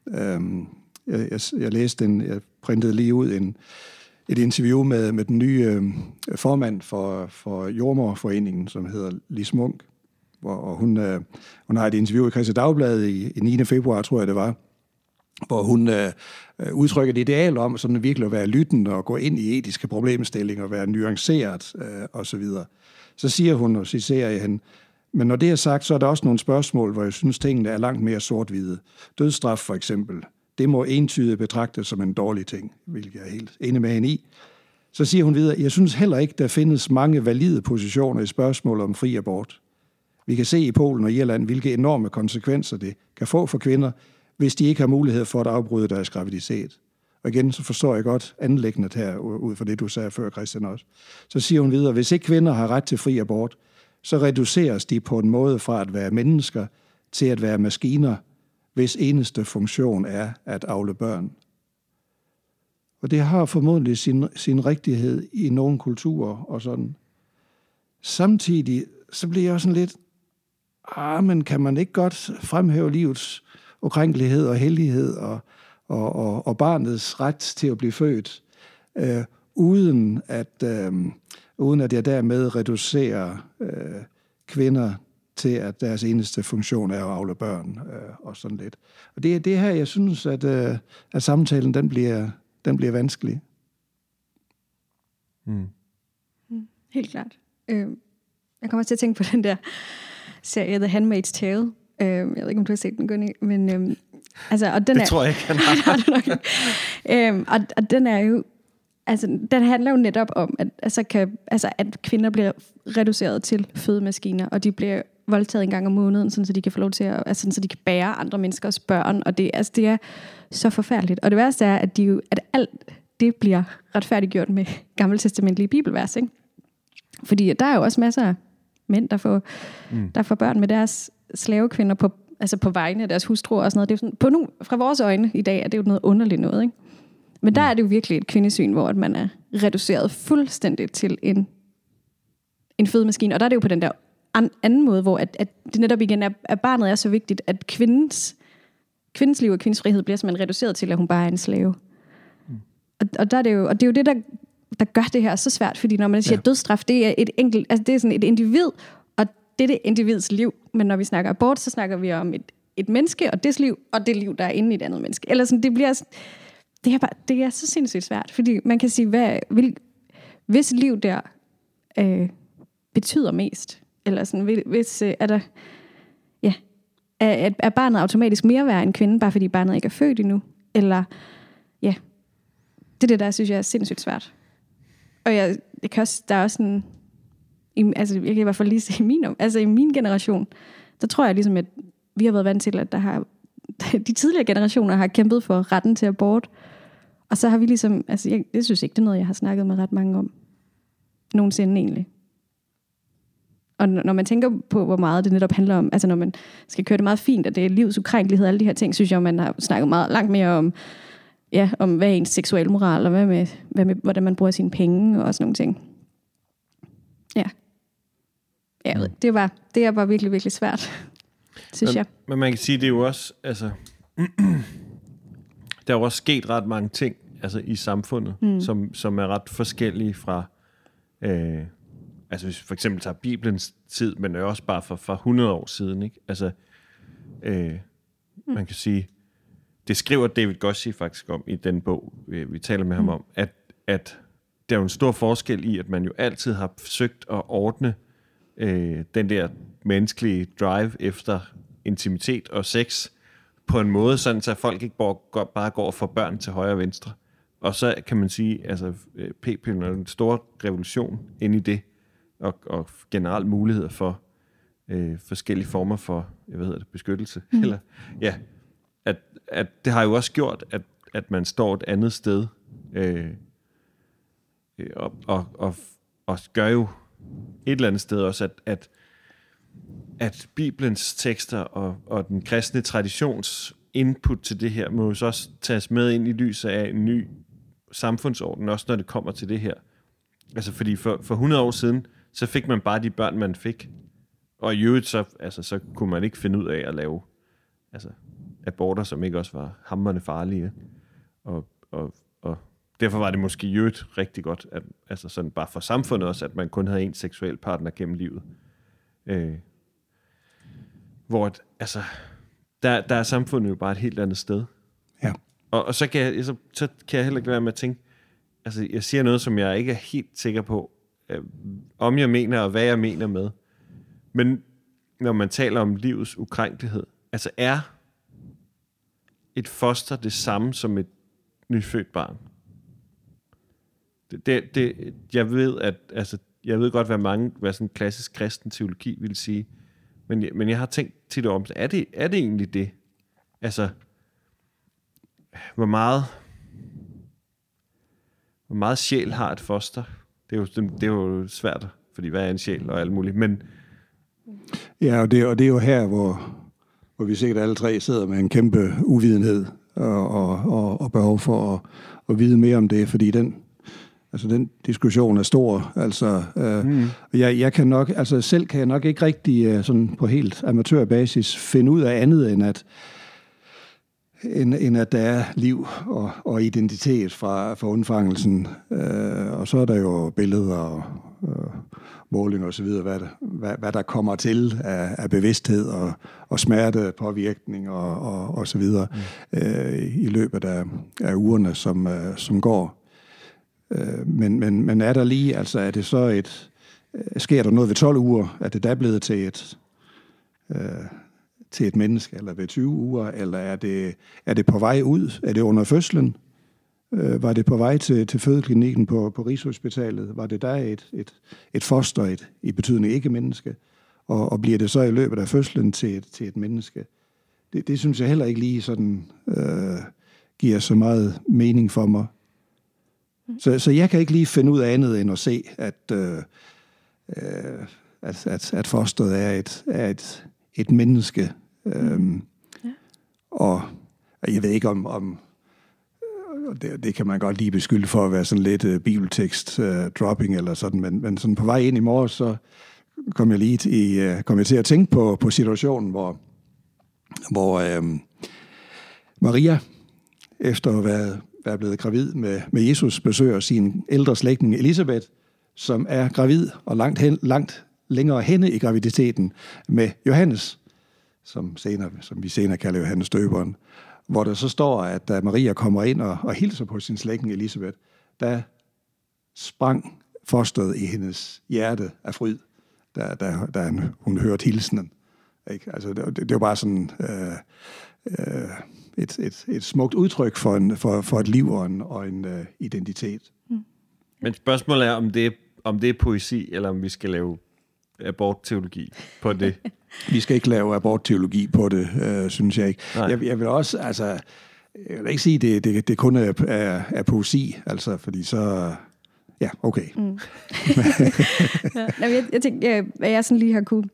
Øhm, jeg, jeg, jeg læste en, jeg printede lige ud en, et interview med, med den nye øh, formand for, for Jordmorforeningen, som hedder Lis Munk, hvor og hun, øh, hun har et interview i Christian Dagblad i, i 9. februar, tror jeg det var, hvor hun øh, udtrykker et ideal om sådan virkelig at være lyttende og gå ind i etiske problemstillinger, og være nuanceret øh, osv. Så, så siger hun, og citerer jeg hende, men når det er sagt, så er der også nogle spørgsmål, hvor jeg synes, tingene er langt mere sort-hvide. Dødsstraf for eksempel det må entydigt betragtes som en dårlig ting, hvilket jeg er helt enig med hende i. Så siger hun videre, jeg synes heller ikke, der findes mange valide positioner i spørgsmål om fri abort. Vi kan se i Polen og Irland, hvilke enorme konsekvenser det kan få for kvinder, hvis de ikke har mulighed for at afbryde deres graviditet. Og igen, så forstår jeg godt anlægget her, ud fra det, du sagde før, Christian også. Så siger hun videre, hvis ikke kvinder har ret til fri abort, så reduceres de på en måde fra at være mennesker til at være maskiner, hvis eneste funktion er at afle børn. Og det har formodentlig sin, sin rigtighed i nogle kulturer og sådan. Samtidig så bliver jeg sådan lidt, ah, men kan man ikke godt fremhæve livets ukrænkelighed og hellighed og, og, og, og barnets ret til at blive født, øh, uden, at, øh, uden at jeg dermed reducerer øh, kvinder til, at deres eneste funktion er at afle børn øh, og sådan lidt. Og det er det her, jeg synes, at, øh, at samtalen den bliver, den bliver vanskelig. Mm. Helt klart. Øh, jeg kommer til at tænke på den der serie The Handmaid's Tale. Øh, jeg ved ikke, om du har set den, Gunny, men... Øh, altså, og den det er, tror jeg ikke, han har. øh, og, og den er jo altså, den handler jo netop om, at, altså, kan, altså, at kvinder bliver reduceret til fødemaskiner, og de bliver voldtaget en gang om måneden, sådan, så de kan få lov til at, altså, sådan, så de kan bære andre menneskers børn, og det, altså, det er så forfærdeligt. Og det værste er, at, de jo, at alt det bliver retfærdiggjort med gammeltestamentlige bibelvers, ikke? Fordi der er jo også masser af mænd, der får, mm. der får børn med deres slavekvinder på, altså på vegne af deres hustruer og sådan noget. Det er sådan, på nu, fra vores øjne i dag er det jo noget underligt noget, ikke? Men der mm. er det jo virkelig et kvindesyn, hvor man er reduceret fuldstændig til en, en fødemaskine. Og der er det jo på den der an, anden måde, hvor at, at det netop igen er, at barnet er så vigtigt, at kvindens, kvindens liv og kvindens frihed bliver simpelthen reduceret til, at hun bare er en slave. Mm. Og, og, der er det jo, og det er jo det, der, der gør det her så svært, fordi når man siger ja. dødsstraf, det er et enkelt, altså det er sådan et individ, og det er det individs liv. Men når vi snakker abort, så snakker vi om et, et menneske og dets liv, og det liv, der er inde i et andet menneske. Eller sådan, det bliver det er, bare, det er så sindssygt svært, fordi man kan sige, hvad, vil, hvis liv der øh, betyder mest, eller sådan, hvis øh, er der, ja, er, er barnet automatisk mere værd end kvinden, bare fordi barnet ikke er født endnu, eller, ja, det er det, der synes jeg er sindssygt svært. Og jeg, jeg kan også, der er også en, i, altså jeg kan i hvert fald lige se i min, altså i min generation, der tror jeg ligesom, at vi har været vant til, at der har, de tidligere generationer har kæmpet for retten til abort. Og så har vi ligesom, altså jeg, jeg synes ikke, det er noget, jeg har snakket med ret mange om. Nogensinde egentlig. Og når man tænker på, hvor meget det netop handler om, altså når man skal køre det meget fint, at det er livs ukrænkelighed, alle de her ting, synes jeg, man har snakket meget langt mere om, ja, om hvad er ens seksuel moral, og hvad med, hvad med, hvordan man bruger sine penge og sådan nogle ting. Ja. Ja, mm. det var, det var virkelig, virkelig svært, synes men, jeg. Men man kan sige, det er jo også, altså, der er jo også sket ret mange ting altså, i samfundet, mm. som, som er ret forskellige fra, øh, altså hvis vi for eksempel tager Bibelens tid, men også bare for, for 100 år siden, ikke? Altså, øh, mm. man kan sige, det skriver David Gossi faktisk om i den bog, vi, vi taler med mm. ham om, at, at der er jo en stor forskel i, at man jo altid har forsøgt at ordne øh, den der menneskelige drive efter intimitet og sex på en måde, sådan så folk ikke bare går, bare går for børn til højre og venstre. Og så kan man sige, altså p er en stor revolution ind i det, og, og generelt muligheder for øh, forskellige former for, jeg ved det, beskyttelse. Mm. Eller, ja, at, at det har jo også gjort, at, at man står et andet sted, øh, øh, og, og, og, og gør jo et eller andet sted også, at, at, at Bibelens tekster og, og den kristne traditions input til det her, må jo så også tages med ind i lyset af en ny samfundsorden, også når det kommer til det her. Altså fordi for, for 100 år siden, så fik man bare de børn, man fik. Og i øvrigt, så, altså, så kunne man ikke finde ud af at lave altså, aborter, som ikke også var hammerne farlige. Og, og, og derfor var det måske i øvrigt rigtig godt, at, altså sådan bare for samfundet også, at man kun havde en seksuel partner gennem livet. Øh, hvor at, altså, der, der er samfundet jo bare et helt andet sted. Ja. Og, og så, kan jeg, så, så kan jeg heller ikke være med at tænke, altså jeg siger noget, som jeg ikke er helt sikker på, øh, om jeg mener, og hvad jeg mener med. Men når man taler om livets ukrænkelighed, altså er et foster det samme som et nyfødt barn? Det, det, det, jeg ved, at altså, jeg ved godt, hvad mange, hvad sådan klassisk kristen teologi vil sige, men, men jeg har tænkt tit om, er det, er det egentlig det? Altså, hvor meget, hvor meget sjæl har et foster? Det er jo, det, det er jo svært, fordi hvad er en sjæl og alt muligt, men... Ja, og det, og det er jo her, hvor, hvor vi sikkert alle tre sidder med en kæmpe uvidenhed og, og, og, og behov for at, at vide mere om det, fordi den, altså den diskussion er stor. Altså, øh, mm. jeg, jeg kan nok, altså selv kan jeg nok ikke rigtig øh, sådan på helt amatørbasis finde ud af andet end at end, end at der er liv og, og identitet fra, fra undfangelsen. Øh, og så er der jo billeder og øh, målinger osv., hvad, hvad, hvad der kommer til af, af bevidsthed og, og smerte, påvirkning og, og, og så videre mm. øh, i løbet af, af ugerne, som, øh, som går. Øh, men, men, men er der lige, altså er det så et, øh, sker der noget ved 12 uger, er det da blevet til et, øh, til et menneske, eller ved 20 uger, eller er det, er det på vej ud? Er det under fødslen? Øh, var det på vej til, til fødeklinikken på, på Rigshospitalet? Var det der et, et, et foster, et, i betydning ikke menneske? Og, og bliver det så i løbet af fødslen til et, til et menneske? Det, det synes jeg heller ikke lige sådan øh, giver så meget mening for mig. Så, så jeg kan ikke lige finde ud af andet end at se, at, øh, øh, at, at, at fosteret er et, er et, et menneske. Øhm, ja. Og jeg ved ikke om, om det, det kan man godt lige beskylde for at være sådan lidt øh, uh, bibeltekst-dropping øh, uh, eller sådan, men, men sådan på vej ind i morges, så kom jeg lige i, uh, kom jeg til at tænke på, på situationen, hvor, hvor uh, Maria, efter at have været blevet gravid med, med Jesus, besøger sin ældre slægtning Elisabeth, som er gravid og langt, hen, langt længere henne i graviditeten med Johannes, som, senere, som vi senere kalder Johannes døberen, hvor der så står, at da Maria kommer ind og, og hilser på sin slægtning Elisabeth, der sprang fosteret i hendes hjerte af fryd, da, da, da hun hørte hilsenen. Ikke? Altså, det, det, det var bare sådan... Øh, øh, et, et, et smukt udtryk for, en, for, for et liv og en, og en uh, identitet. Mm. Men spørgsmålet er, om det er, om det er poesi, eller om vi skal lave abortteologi på det. Vi skal ikke lave abortteologi på det, øh, synes jeg ikke. Nej. Jeg, jeg vil også, altså, jeg vil ikke sige, at det, det, det kun er, er, er poesi, altså, fordi så... Ja, okay. Mm. ja, nej, jeg, jeg tænkte, jeg, hvad jeg sådan lige har kunne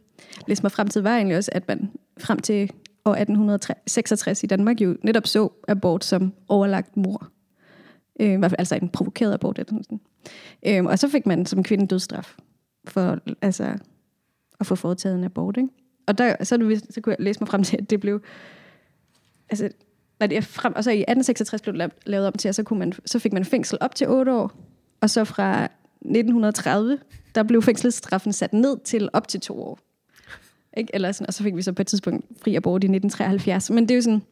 læse mig frem til, var egentlig også, at man frem til år 1866 i Danmark jo netop så abort som overlagt mor. Øh, i hvert fald altså en provokeret abort. Eller sådan. Øh, og så fik man som kvinde dødsstraf for altså, at få foretaget en abort. Ikke? Og der, så, det, så kunne jeg læse mig frem til, at det blev... Altså, nej, det er frem, og så i 1866 blev det lavet om til, at så, kunne man, så fik man fængsel op til 8 år, og så fra 1930, der blev fængselsstraffen sat ned til op til to år. Ikke? Eller sådan, og så fik vi så på et tidspunkt fri abort i 1973. Men det er jo sådan,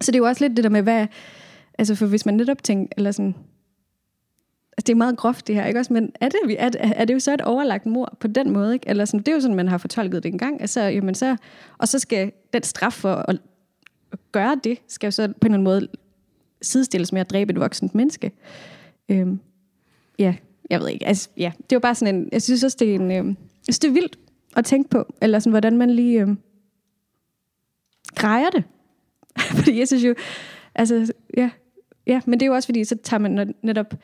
så det er jo også lidt det der med, hvad, altså for hvis man netop tænker, eller sådan, det er meget groft det her, ikke også? Men er det, er, er det jo så et overlagt mor på den måde, ikke? Eller sådan, det er jo sådan, man har fortolket det engang. Altså, jamen så, og så skal den straf for at gøre det, skal jo så på en eller anden måde sidestilles med at dræbe et voksent menneske. Øhm, ja, jeg ved ikke. Altså, ja, det er jo bare sådan en, jeg synes også, det er en, øhm, jeg synes, det er vildt at tænke på, eller sådan, hvordan man lige øhm, grejer det. fordi jeg synes jo, altså, ja, ja, men det er jo også fordi, så tager man netop,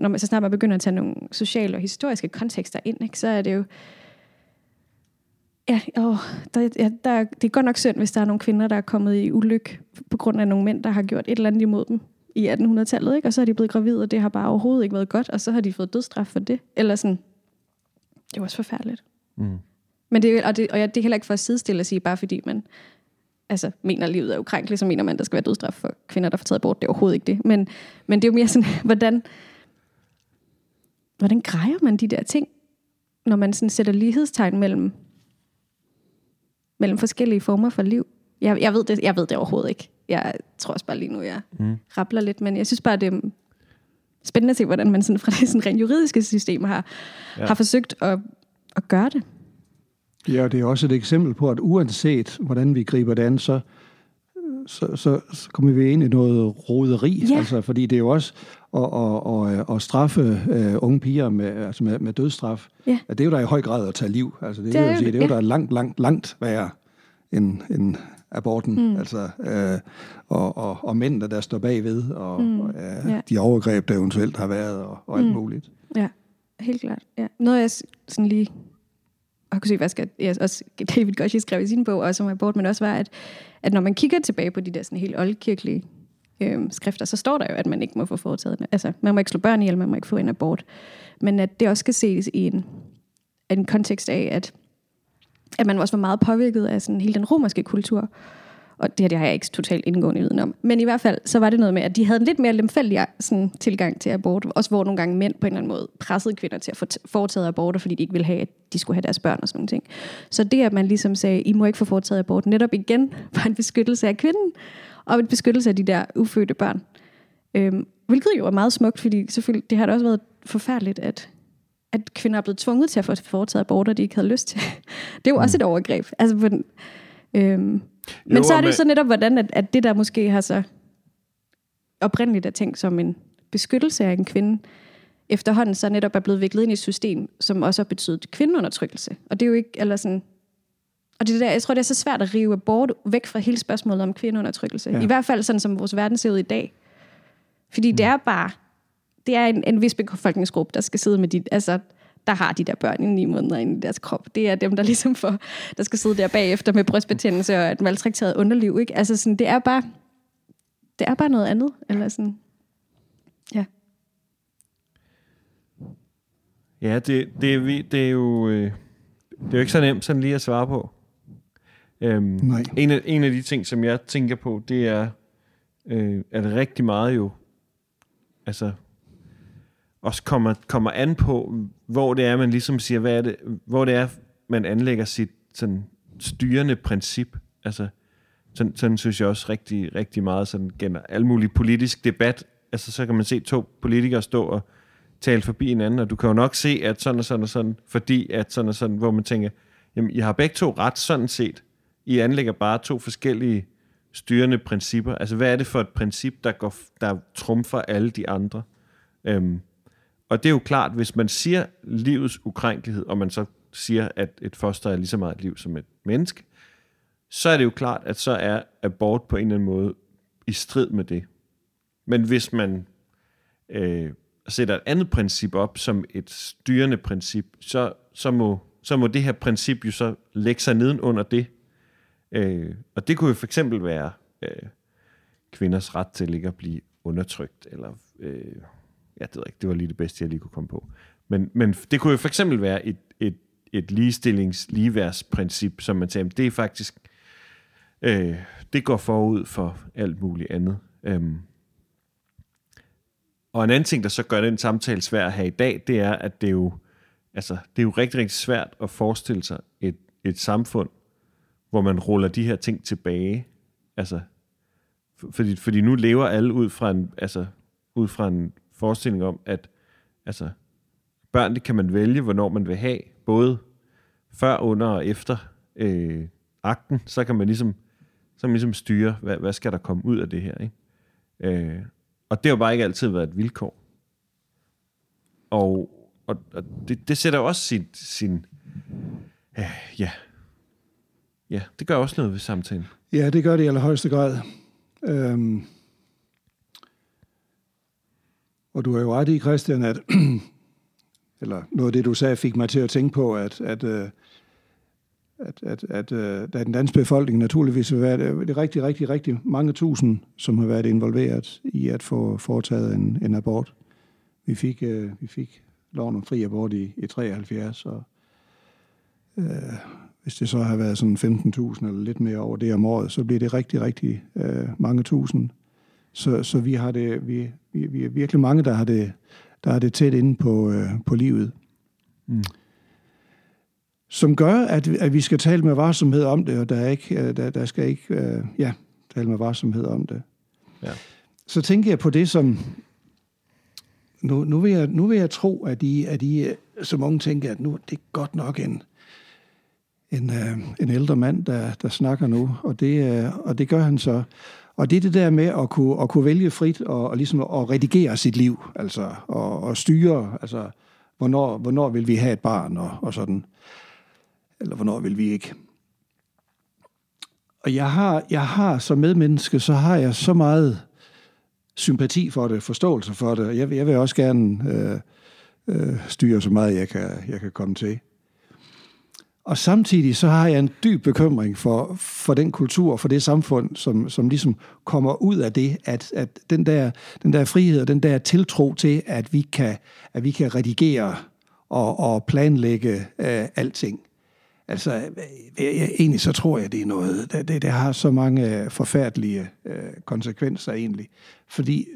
når man så snart man begynder at tage nogle sociale og historiske kontekster ind, ikke, så er det jo, Ja, åh, der, ja der, det er godt nok synd, hvis der er nogle kvinder, der er kommet i ulyk på grund af nogle mænd, der har gjort et eller andet imod dem i 1800-tallet, ikke? og så er de blevet gravide, og det har bare overhovedet ikke været godt, og så har de fået dødsstraf for det. Eller sådan, det er også forfærdeligt. Mm. Men det, og, det, og ja, det er heller ikke for at sidestille at sige, bare fordi man altså, mener, at livet er ukrænkeligt, så mener man, at der skal være dødsstraf for kvinder, der får taget bort. Det er overhovedet ikke det. Men, men det er jo mere sådan, hvordan, hvordan grejer man de der ting, når man sådan sætter lighedstegn mellem mellem forskellige former for liv. Jeg, jeg, ved det, jeg ved det overhovedet ikke. Jeg tror også bare lige nu, jeg mm. rappler lidt, men jeg synes bare, det er spændende at se, hvordan man sådan, fra det sådan rent juridiske system har, ja. har forsøgt at, at gøre det. Ja, det er også et eksempel på, at uanset hvordan vi griber det an, så, så, så, så kommer vi ind i noget roderi. Ja. Altså, fordi det er jo også at, at, at, at straffe uh, unge piger med, altså med, med dødsstraf. Ja. At det er jo der i høj grad at tage liv. Altså, det, det, er, jo, sige, det er jo ja. der langt, langt, langt værre end, end aborten. Mm. Altså, uh, og, og, og mænd, der står bagved, og, mm. og uh, ja. de overgreb, der eventuelt har været, og, og alt mm. muligt. Ja, helt klart. Ja. Noget jeg sådan lige og kunne se, hvad skal, ja, også David Goshi skrev i sin bog, også om abort, men også var, at, at når man kigger tilbage på de der sådan helt oldkirkelige øh, skrifter, så står der jo, at man ikke må få foretaget Altså, man må ikke slå børn ihjel, man må ikke få en abort. Men at det også skal ses i en, en kontekst af, at, at man også var meget påvirket af sådan hele den romerske kultur, og det her det har jeg ikke totalt indgående viden om. Men i hvert fald, så var det noget med, at de havde en lidt mere lemfældig sådan, tilgang til abort. Også hvor nogle gange mænd på en eller anden måde pressede kvinder til at få foretaget aborter, fordi de ikke ville have, at de skulle have deres børn og sådan nogle ting. Så det, at man ligesom sagde, I må ikke få foretaget abort, netop igen var en beskyttelse af kvinden, og en beskyttelse af de der ufødte børn. Øhm, hvilket jo er meget smukt, fordi selvfølgelig, det har da også været forfærdeligt, at at kvinder er blevet tvunget til at få foretaget aborter, de ikke havde lyst til. Det er jo også mm. et overgreb. Altså den, øhm, men jo, så er det jo så netop, hvordan at, at det der måske har så oprindeligt er tænkt som en beskyttelse af en kvinde, efterhånden så netop er blevet viklet ind i et system, som også har betydet kvindeundertrykkelse. Og det er jo ikke, eller sådan, og det der, jeg tror, det er så svært at rive bort væk fra hele spørgsmålet om kvindeundertrykkelse. Ja. I hvert fald sådan, som vores verden ser ud i dag. Fordi mm. det er bare, det er en, en vis befolkningsgruppe, der skal sidde med dit, altså, der har de der børn i ni måneder inde i deres krop. Det er dem, der ligesom får, der skal sidde der bagefter med brystbetændelse og et maltrakteret underliv. Ikke? Altså sådan, det er bare, det er bare noget andet. Eller sådan, ja. Ja, det, det, er, det, er jo, øh, det er jo ikke så nemt sådan lige at svare på. Øhm, Nej. En, af, en af de ting, som jeg tænker på, det er, øh, at rigtig meget jo, altså også kommer, kommer an på, hvor det er, man ligesom siger, hvad er det, hvor det er, man anlægger sit sådan styrende princip. Altså, sådan, sådan synes jeg også rigtig, rigtig meget sådan gennem al mulig politisk debat. Altså, så kan man se to politikere stå og tale forbi hinanden, og du kan jo nok se, at sådan og sådan og sådan, fordi at sådan og sådan, hvor man tænker, jamen, I har begge to ret sådan set. I anlægger bare to forskellige styrende principper. Altså, hvad er det for et princip, der, går, der trumfer alle de andre? Øhm, og det er jo klart, hvis man siger livets ukrænkelighed, og man så siger, at et foster er lige så meget et liv som et menneske, så er det jo klart, at så er abort på en eller anden måde i strid med det. Men hvis man øh, sætter et andet princip op som et styrende princip, så, så, må, så må det her princip jo så lægge sig nedenunder det. Øh, og det kunne jo for eksempel være øh, kvinders ret til ikke at blive undertrykt, eller øh, ja, det, ved ikke, det var lige det bedste, jeg lige kunne komme på. Men, men det kunne jo for eksempel være et, et, et ligestillings-ligeværdsprincip, som man sagde, det er faktisk, øh, det går forud for alt muligt andet. Øhm, og en anden ting, der så gør den samtale svær at have i dag, det er, at det er jo, altså, det er jo rigtig, rigtig svært at forestille sig et, et samfund, hvor man ruller de her ting tilbage. Altså, fordi, fordi nu lever alle ud fra en, altså, ud fra en forestilling om, at altså, børn, det kan man vælge, hvornår man vil have, både før, under og efter øh, akten, så kan man ligesom, så kan man ligesom styre, hvad, hvad skal der komme ud af det her. Ikke? Øh, og det har bare ikke altid været et vilkår. Og, og, og det, det sætter også sin, sin øh, ja, ja, det gør også noget ved samtalen. Ja, det gør det i allerhøjeste grad. Øhm, og du har jo ret i, Christian, at eller noget af det, du sagde, fik mig til at tænke på, at, at, øh, at, at, at, øh, at den danske befolkning naturligvis vil være det er rigtig, rigtig, rigtig mange tusind, som har været involveret i at få foretaget en, en abort. Vi fik, øh, vi fik loven om fri abort i, i 73, og øh, hvis det så har været sådan 15.000 eller lidt mere over det om året, så bliver det rigtig, rigtig øh, mange tusind. Så, så vi har det, vi, vi, vi er virkelig mange, der har det, der har det tæt inde på, øh, på livet. Mm. Som gør, at, at vi skal tale med varsomhed om det, og der, er ikke, øh, der, der skal ikke øh, ja, tale med varsomhed om det. Ja. Så tænker jeg på det, som... Nu, nu, vil, jeg, nu vil jeg tro, at I, at I som unge tænker, at nu det er godt nok en, en, øh, en ældre mand, der, der snakker nu, og det, øh, og det gør han så. Og det er det der med at kunne, at kunne vælge frit og, og ligesom at redigere sit liv, altså og, og styre, altså hvornår, hvornår vil vi have et barn og, og sådan, eller hvornår vil vi ikke. Og jeg har, jeg har som medmenneske, så har jeg så meget sympati for det, forståelse for det. Jeg, jeg vil også gerne øh, øh, styre så meget, jeg kan, jeg kan komme til. Og samtidig så har jeg en dyb bekymring for, for den kultur, for det samfund, som, som ligesom kommer ud af det, at, at den, der, den der frihed og den der tiltro til, at vi kan, at vi kan redigere og, og planlægge øh, alting. Altså, øh, jeg, egentlig så tror jeg, det er noget, det, det, det har så mange øh, forfærdelige øh, konsekvenser egentlig. Fordi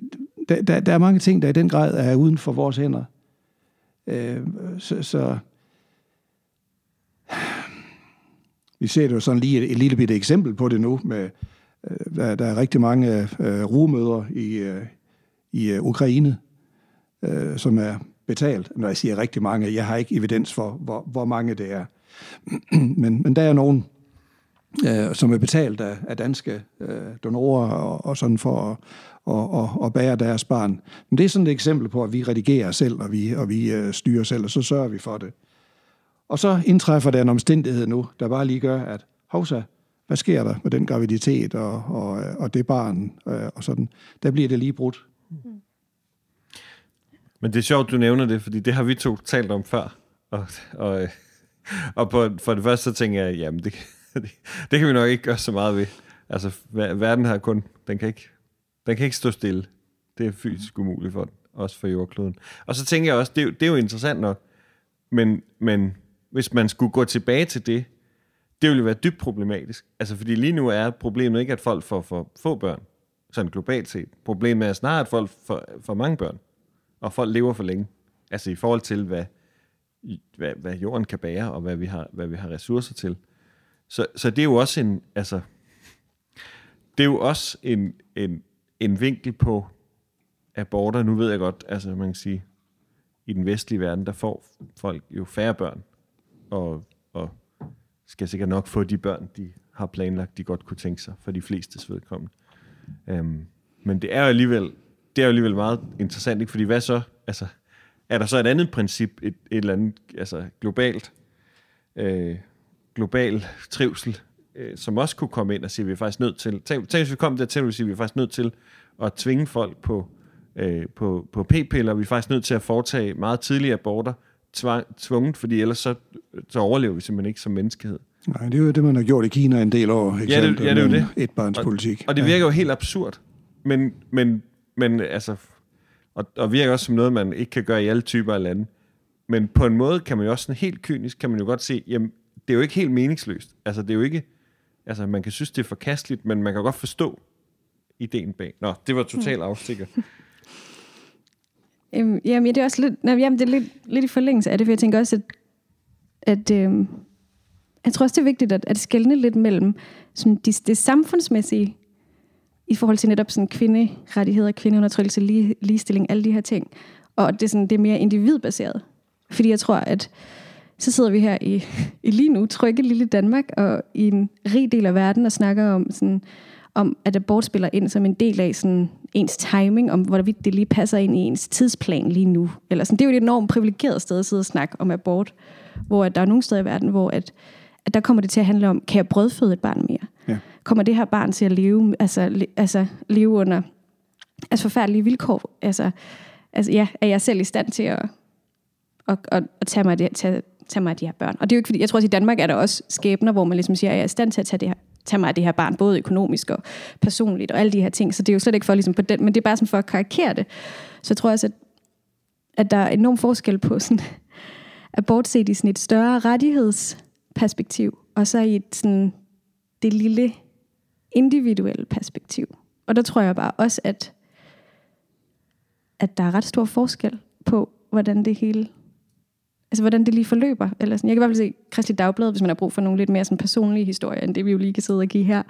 der, der, der er mange ting, der i den grad er uden for vores hænder. Øh, så, så vi ser det jo sådan lige et, et lille bitte eksempel på det nu, med, øh, der, der er rigtig mange øh, rumøder i, øh, i øh, Ukraine, øh, som er betalt. Når jeg siger rigtig mange, jeg har ikke evidens for, hvor, hvor mange det er. men, men der er nogen, øh, som er betalt af, af danske øh, donorer og, og sådan for at og, og, og bære deres barn. Men det er sådan et eksempel på, at vi redigerer selv, og vi, og vi øh, styrer selv, og så sørger vi for det. Og så indtræffer der en omstændighed nu, der bare lige gør, at hovsa, hvad sker der med den graviditet og, og, og det barn øh, og sådan. Der bliver det lige brudt. Mm. Men det er sjovt, du nævner det, fordi det har vi to talt om før. Og, og, øh, og på, for det første så tænker jeg, jamen det, det, det kan vi nok ikke gøre så meget ved. Altså verden har kun, den kan ikke, den kan ikke stå stille. Det er fysisk umuligt for den, også for jordkloden. Og så tænker jeg også, det, det er jo interessant nok, men, men hvis man skulle gå tilbage til det, det ville være dybt problematisk. Altså, fordi lige nu er problemet ikke, at folk får for få børn, sådan globalt set. Problemet er snarere, at folk får for mange børn, og folk lever for længe. Altså i forhold til, hvad, hvad, hvad jorden kan bære, og hvad vi har, hvad vi har ressourcer til. Så, så det er jo også en, altså, det er jo også en, en, en vinkel på aborter. Nu ved jeg godt, altså man kan sige, i den vestlige verden, der får folk jo færre børn, og, og skal sikkert nok få de børn, de har planlagt, de godt kunne tænke sig, for de fleste vedkommende. Øhm, men det er jo alligevel, det er jo alligevel meget interessant, ikke? fordi hvad så, altså, er der så et andet princip, et, et eller andet altså, globalt, øh, global trivsel, øh, som også kunne komme ind og sige, at vi er faktisk nødt til, tænk, tænk hvis vi kom dertil, at vi er faktisk nødt til at tvinge folk på, øh, på, på p-piller, vi er faktisk nødt til at foretage meget tidlige aborter, tvang, tvunget, fordi ellers så, så overlever vi simpelthen ikke som menneskehed. Nej, det er jo det, man har gjort i Kina en del år. Ja, det, ja, det er jo det. Et barns politik. Og, og det virker jo helt absurd. Men, men, men altså, og, og virker også som noget, man ikke kan gøre i alle typer af lande. Men på en måde kan man jo også sådan helt kynisk, kan man jo godt se, jamen, det er jo ikke helt meningsløst. Altså, det er jo ikke, altså, man kan synes, det er forkasteligt, men man kan godt forstå ideen bag. Nå, det var totalt afstikker. Øhm, jamen, det er også lidt, nej, jamen, det er lidt, lidt i forlængelse af det, for jeg tænker også, at, at øhm, jeg tror også, det er vigtigt at, at skælne lidt mellem sådan, det, det samfundsmæssige i forhold til netop sådan kvinderettigheder, kvindeundertrykkelse, lige, ligestilling, alle de her ting. Og det er, sådan, det er mere individbaseret. Fordi jeg tror, at så sidder vi her i, i lige nu, trygge lille Danmark, og i en rig del af verden, og snakker om, sådan, om at abort spiller ind som en del af sådan, ens timing, om hvorvidt det lige passer ind i ens tidsplan lige nu. Eller sådan. Det er jo et enormt privilegeret sted at sidde og snakke om abort, hvor at der er nogle steder i verden, hvor at, at der kommer det til at handle om, kan jeg brødføde et barn mere? Ja. Kommer det her barn til at leve, altså, le, altså, leve under altså forfærdelige vilkår? Altså, altså, ja, er jeg selv i stand til at, at, at, at tage, mig det, tage, tage mig af de her børn? Og det er jo ikke fordi, jeg tror også i Danmark er der også skæbner, hvor man ligesom siger, at jeg er i stand til at tage, det her, tage mig af det her barn, både økonomisk og personligt og alle de her ting. Så det er jo slet ikke for ligesom på den, men det er bare sådan for at karikere det. Så jeg tror også, at, at der er enorm forskel på sådan, abort set i sådan et større rettighedsperspektiv, og så i et sådan, det lille individuelle perspektiv. Og der tror jeg bare også, at, at der er ret stor forskel på, hvordan det hele altså hvordan det lige forløber. Eller sådan. Jeg kan i hvert fald se Kristelig Dagblad, hvis man har brug for nogle lidt mere sådan personlige historier, end det vi jo lige kan sidde og give her.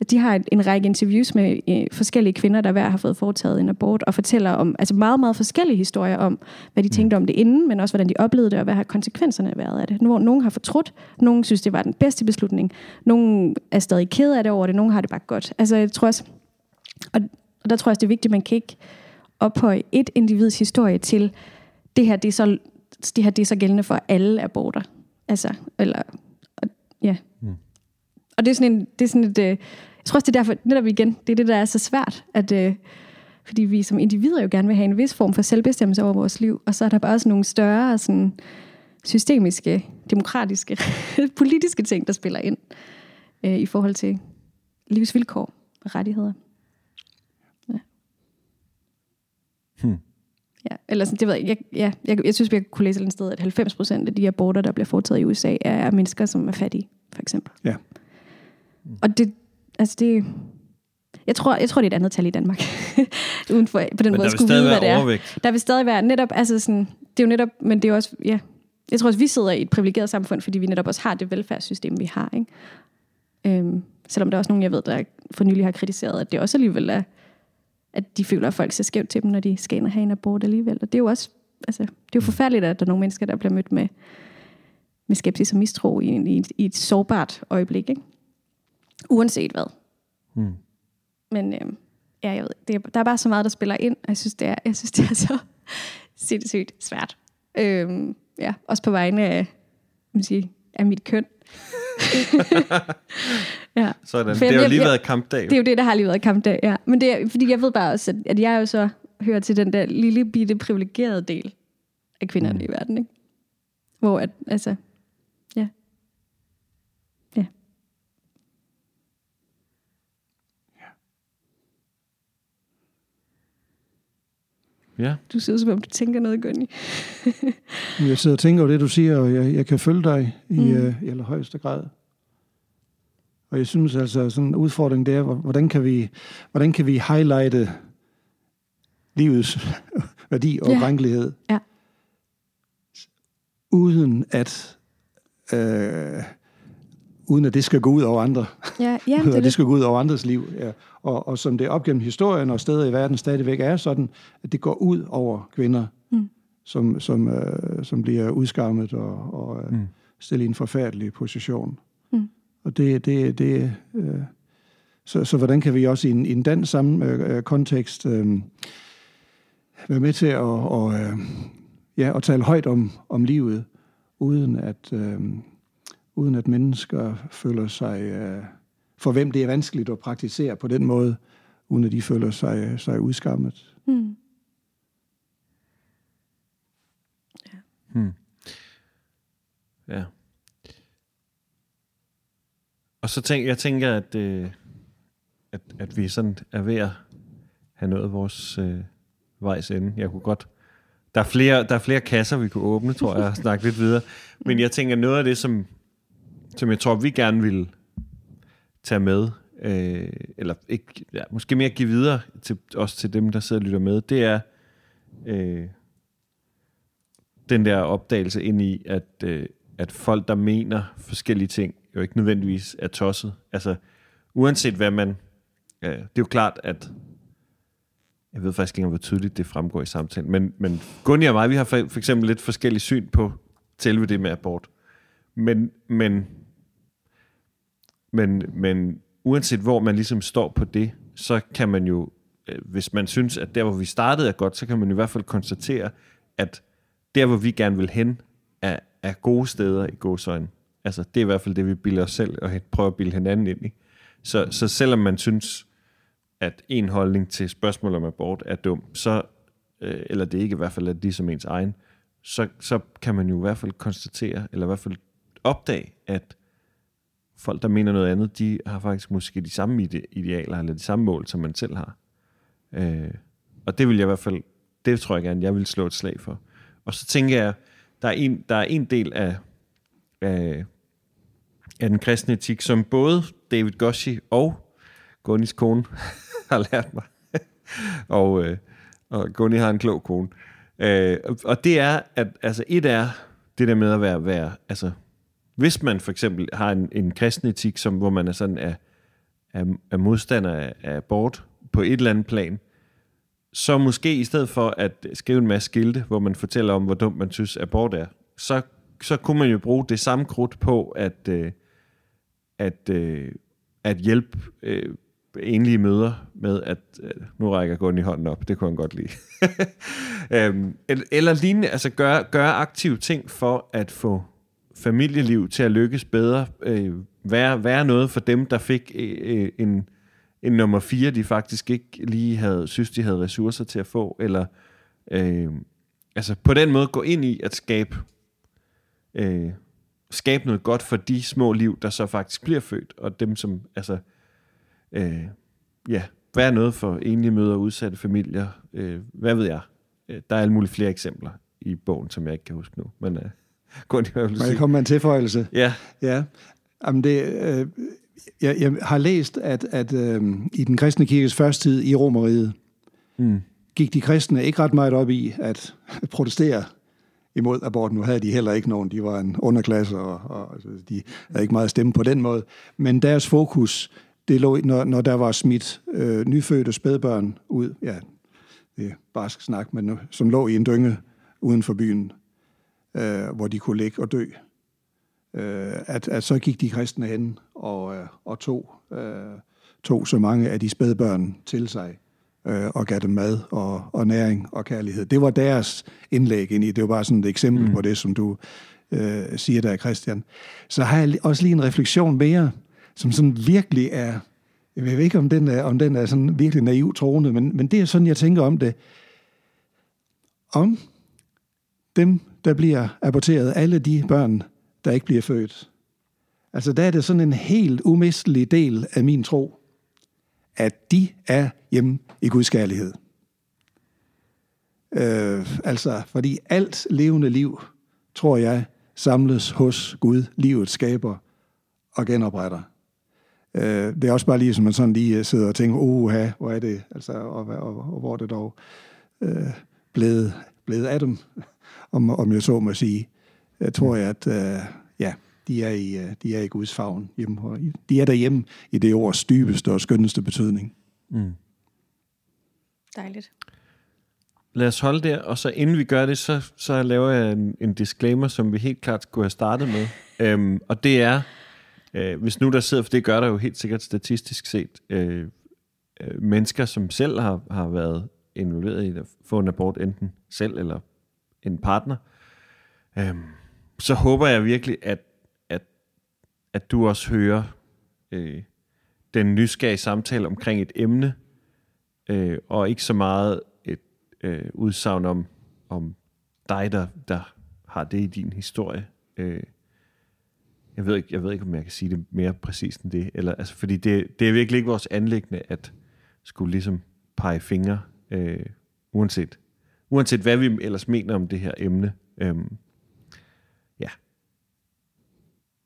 At de har en række interviews med øh, forskellige kvinder, der hver har fået foretaget en abort, og fortæller om altså meget, meget forskellige historier om, hvad de mm. tænkte om det inden, men også hvordan de oplevede det, og hvad har konsekvenserne været af det. Nogle har fortrudt, nogle synes, det var den bedste beslutning, nogle er stadig ked af det over det, nogle har det bare godt. Altså jeg tror også, og, og der tror jeg også, det er vigtigt, at man kan ikke ophøje et individs historie til, det her det er så det her det er så gældende for alle aborter. Altså, eller, ja. Mm. Og det er sådan, en, det er sådan et, øh, jeg tror også, det er derfor, netop igen, det er det, der er så svært, at, øh, fordi vi som individer jo gerne vil have en vis form for selvbestemmelse over vores liv, og så er der bare også nogle større sådan, systemiske, demokratiske, politiske ting, der spiller ind øh, i forhold til livsvilkår og rettigheder. Ja. Hmm. Ja, eller sådan, det ved jeg, jeg, ja, jeg, jeg synes, vi kunne læse et sted, at 90 procent af de aborter, der bliver foretaget i USA, er mennesker, som er fattige, for eksempel. Ja. Og det, altså det, jeg tror, jeg tror, det er et andet tal i Danmark. Uden for, på den men måde at skulle vide, hvad det er. Overvægt. Der vil stadig være netop, altså sådan, det er jo netop, men det er også, ja, jeg tror også, vi sidder i et privilegeret samfund, fordi vi netop også har det velfærdssystem, vi har. Ikke? Øhm, selvom der er også nogen, jeg ved, der for nylig har kritiseret, at det også alligevel er, at de føler, at folk ser skævt til dem, når de skal ind og have en abort alligevel. Og det er jo også altså, det er jo forfærdeligt, at der er nogle mennesker, der bliver mødt med, med skepsis og mistro i, i, et, i et sårbart øjeblik. Ikke? Uanset hvad. Hmm. Men øh, ja, jeg ved, det er, der er bare så meget, der spiller ind, og jeg synes, det er, jeg synes, det er så sindssygt svært. Øh, ja, også på vegne af, man sige, af mit køn. ja. Sådan. det har jo lige jeg, været kampdag. Det er jo det, der har lige været kampdag, ja. Men det er, fordi jeg ved bare også, at, jeg jo så hører til den der lille bitte privilegerede del af kvinderne mm. i verden, ikke? Hvor at, altså, ja. Ja. Ja. Du ud som om, du tænker noget, Gunny. jeg sidder og tænker over det, du siger, og jeg, jeg kan følge dig i, mm. uh, i allerhøjeste grad. Og jeg synes altså, sådan en udfordring det er, hvordan kan vi, hvordan kan vi highlighte livets værdi og ja. krænkelighed, ja. uden at øh, uden at det skal gå ud over andre. Ja, ja, det, det, det skal gå ud over andres liv. Ja. Og, og som det op gennem historien og steder i verden stadigvæk er sådan, at det går ud over kvinder, mm. som, som, øh, som bliver udskammet og, og øh, mm. stillet i en forfærdelig position. Og det, det, det øh, så, så hvordan kan vi også i en, i en dansk sammen, øh, kontekst øh, være med til at, og, øh, ja, at tale højt om, om livet, uden at, øh, uden at mennesker føler sig, øh, for hvem det er vanskeligt at praktisere på den måde, uden at de føler sig, sig udskammet. Mm. Hmm. Ja. Og så tænker jeg tænker, at, øh, at, at vi sådan er ved at have nået vores øh, vejs ende. Jeg kunne godt... Der er, flere, der er flere kasser, vi kunne åbne, tror jeg, og snakke lidt videre. Men jeg tænker, noget af det, som, som jeg tror, vi gerne vil tage med, øh, eller ikke, ja, måske mere give videre til, også til dem, der sidder og lytter med, det er øh, den der opdagelse ind i, at, øh, at folk, der mener forskellige ting, jo ikke nødvendigvis er tosset. Altså, uanset hvad man... Øh, det er jo klart, at... Jeg ved faktisk ikke, hvor tydeligt det fremgår i samtalen, men, men Gunni og mig, vi har for, for eksempel lidt forskellige syn på selve det med abort. Men, men, men, men uanset hvor man ligesom står på det, så kan man jo, øh, hvis man synes, at der, hvor vi startede er godt, så kan man i hvert fald konstatere, at der, hvor vi gerne vil hen, er, er gode steder i gåsøjne. Altså, det er i hvert fald det, vi bilder os selv og prøver at bilde hinanden ind i. Så, så selvom man synes, at en holdning til spørgsmål om abort er dum, så, øh, eller det ikke i hvert fald er ligesom ens egen, så, så kan man jo i hvert fald konstatere, eller i hvert fald opdage, at folk, der mener noget andet, de har faktisk måske de samme ide- idealer, eller de samme mål, som man selv har. Øh, og det vil jeg i hvert fald, det tror jeg gerne, jeg vil slå et slag for. Og så tænker jeg, der er en, der er en del af, af, af den kristne etik, som både David Goshi og Gunnis kone har lært mig. og, øh, og Gunni har en klog kone. Øh, og det er, at altså et er det der med at være, være altså, hvis man for eksempel har en, en kristen etik, som, hvor man er sådan er, er, er modstander af, af abort på et eller andet plan, så måske i stedet for at skrive en masse skilte, hvor man fortæller om, hvor dumt man synes abort er, så, så kunne man jo bruge det samme krudt på at, øh, at, øh, at hjælpe øh, enlige møder med, at øh, nu rækker Gunn i hånden op, det kunne han godt lide. øhm, eller lignende, altså gøre, gøre aktive ting for at få familieliv til at lykkes bedre, øh, være, være noget for dem, der fik øh, øh, en, en nummer fire, de faktisk ikke lige havde, synes, de havde ressourcer til at få, eller øh, altså på den måde gå ind i at skabe øh, skabe noget godt for de små liv, der så faktisk bliver født, og dem som, altså, øh, ja, være noget for enlige møder, udsatte familier, øh, hvad ved jeg. Øh, der er alle mulige flere eksempler i bogen, som jeg ikke kan huske nu, men øh, kun jeg vil Må jeg komme med en tilføjelse? Ja. Ja, Jamen det, øh, jeg, jeg har læst, at, at øh, i den kristne kirkes første tid i Romeriet, mm. gik de kristne ikke ret meget op i at protestere imod abort. Nu havde de heller ikke nogen. De var en underklasse, og, og altså, de havde ikke meget stemme på den måde. Men deres fokus, det lå, når, når der var smidt øh, nyfødte spædbørn ud, ja, det er barsk snak, men som lå i en dynge uden for byen, øh, hvor de kunne ligge og dø. Øh, at, at så gik de kristne hen og, øh, og tog, øh, tog så mange af de spædbørn til sig øh, og gav dem mad og, og næring og kærlighed. Det var deres indlæg ind i. Det var bare sådan et eksempel mm. på det, som du øh, siger der, Christian. Så har jeg også lige en refleksion mere, som sådan virkelig er, jeg ved ikke, om den er, om den er sådan virkelig naiv troende, men, men det er sådan, jeg tænker om det. Om dem, der bliver aborteret, alle de børn, der ikke bliver født. Altså der er det sådan en helt umistelig del af min tro, at de er hjemme i Guds kærlighed. Øh, altså, fordi alt levende liv, tror jeg, samles hos Gud, livets skaber og genopretter. Øh, det er også bare lige, som man sådan lige øh, sidder og tænker, uha, hvor er det, altså, og, og, og hvor er det dog øh, blevet, blevet af dem, om, om jeg så må sige. Jeg tror jeg, at øh, de er, i, øh, de er i Guds favn. Hjemme, de er derhjemme i det ords dybeste og skønneste betydning. Mm. Dejligt. Lad os holde der, og så inden vi gør det, så, så laver jeg en, en disclaimer, som vi helt klart skulle have startet med. øhm, og det er, øh, hvis nu der sidder, for det gør der jo helt sikkert statistisk set, øh, øh, mennesker, som selv har, har været involveret i at få en abort, enten selv eller en partner, øhm, så håber jeg virkelig, at, at du også hører øh, den nysgerrige samtale omkring et emne, øh, og ikke så meget et øh, udsagn om, om dig, der, der har det i din historie. Øh, jeg, ved ikke, jeg ved ikke, om jeg kan sige det mere præcist end det. Eller, altså, fordi det, det er virkelig ikke vores anlæggende at skulle ligesom pege fingre, øh, uanset, uanset hvad vi ellers mener om det her emne. Øh, ja.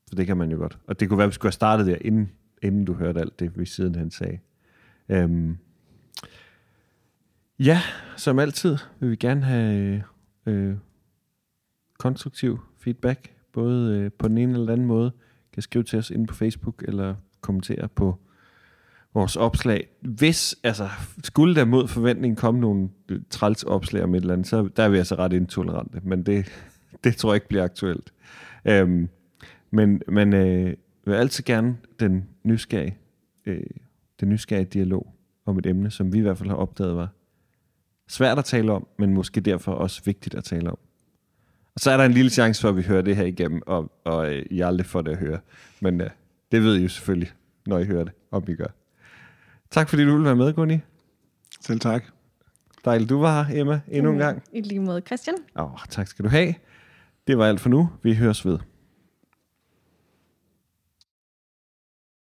For det kan man jo godt. Og det kunne være, at vi skulle have startet der, inden, inden du hørte alt det, vi siden han sagde. Øhm, ja, som altid vil vi gerne have øh, konstruktiv feedback, både øh, på den ene eller anden måde. Kan skrive til os inde på Facebook, eller kommentere på vores opslag. Hvis, altså, skulle der mod forventning komme nogle træls opslag om et eller andet, så der er vi altså ret intolerante, men det, det tror jeg ikke bliver aktuelt. Øhm, men men øh, vil altid gerne den nysgerrige, øh, den nysgerrige dialog om et emne, som vi i hvert fald har opdaget var svært at tale om, men måske derfor også vigtigt at tale om. Og så er der en lille chance for, at vi hører det her igennem, og, og øh, I aldrig får det at høre. Men øh, det ved I jo selvfølgelig, når I hører det, om I gør. Tak fordi du ville være med, Gunni. Selv tak. Dejligt, du var her, Emma, endnu en gang. I lige måde, Christian. Åh, tak skal du have. Det var alt for nu. Vi høres ved.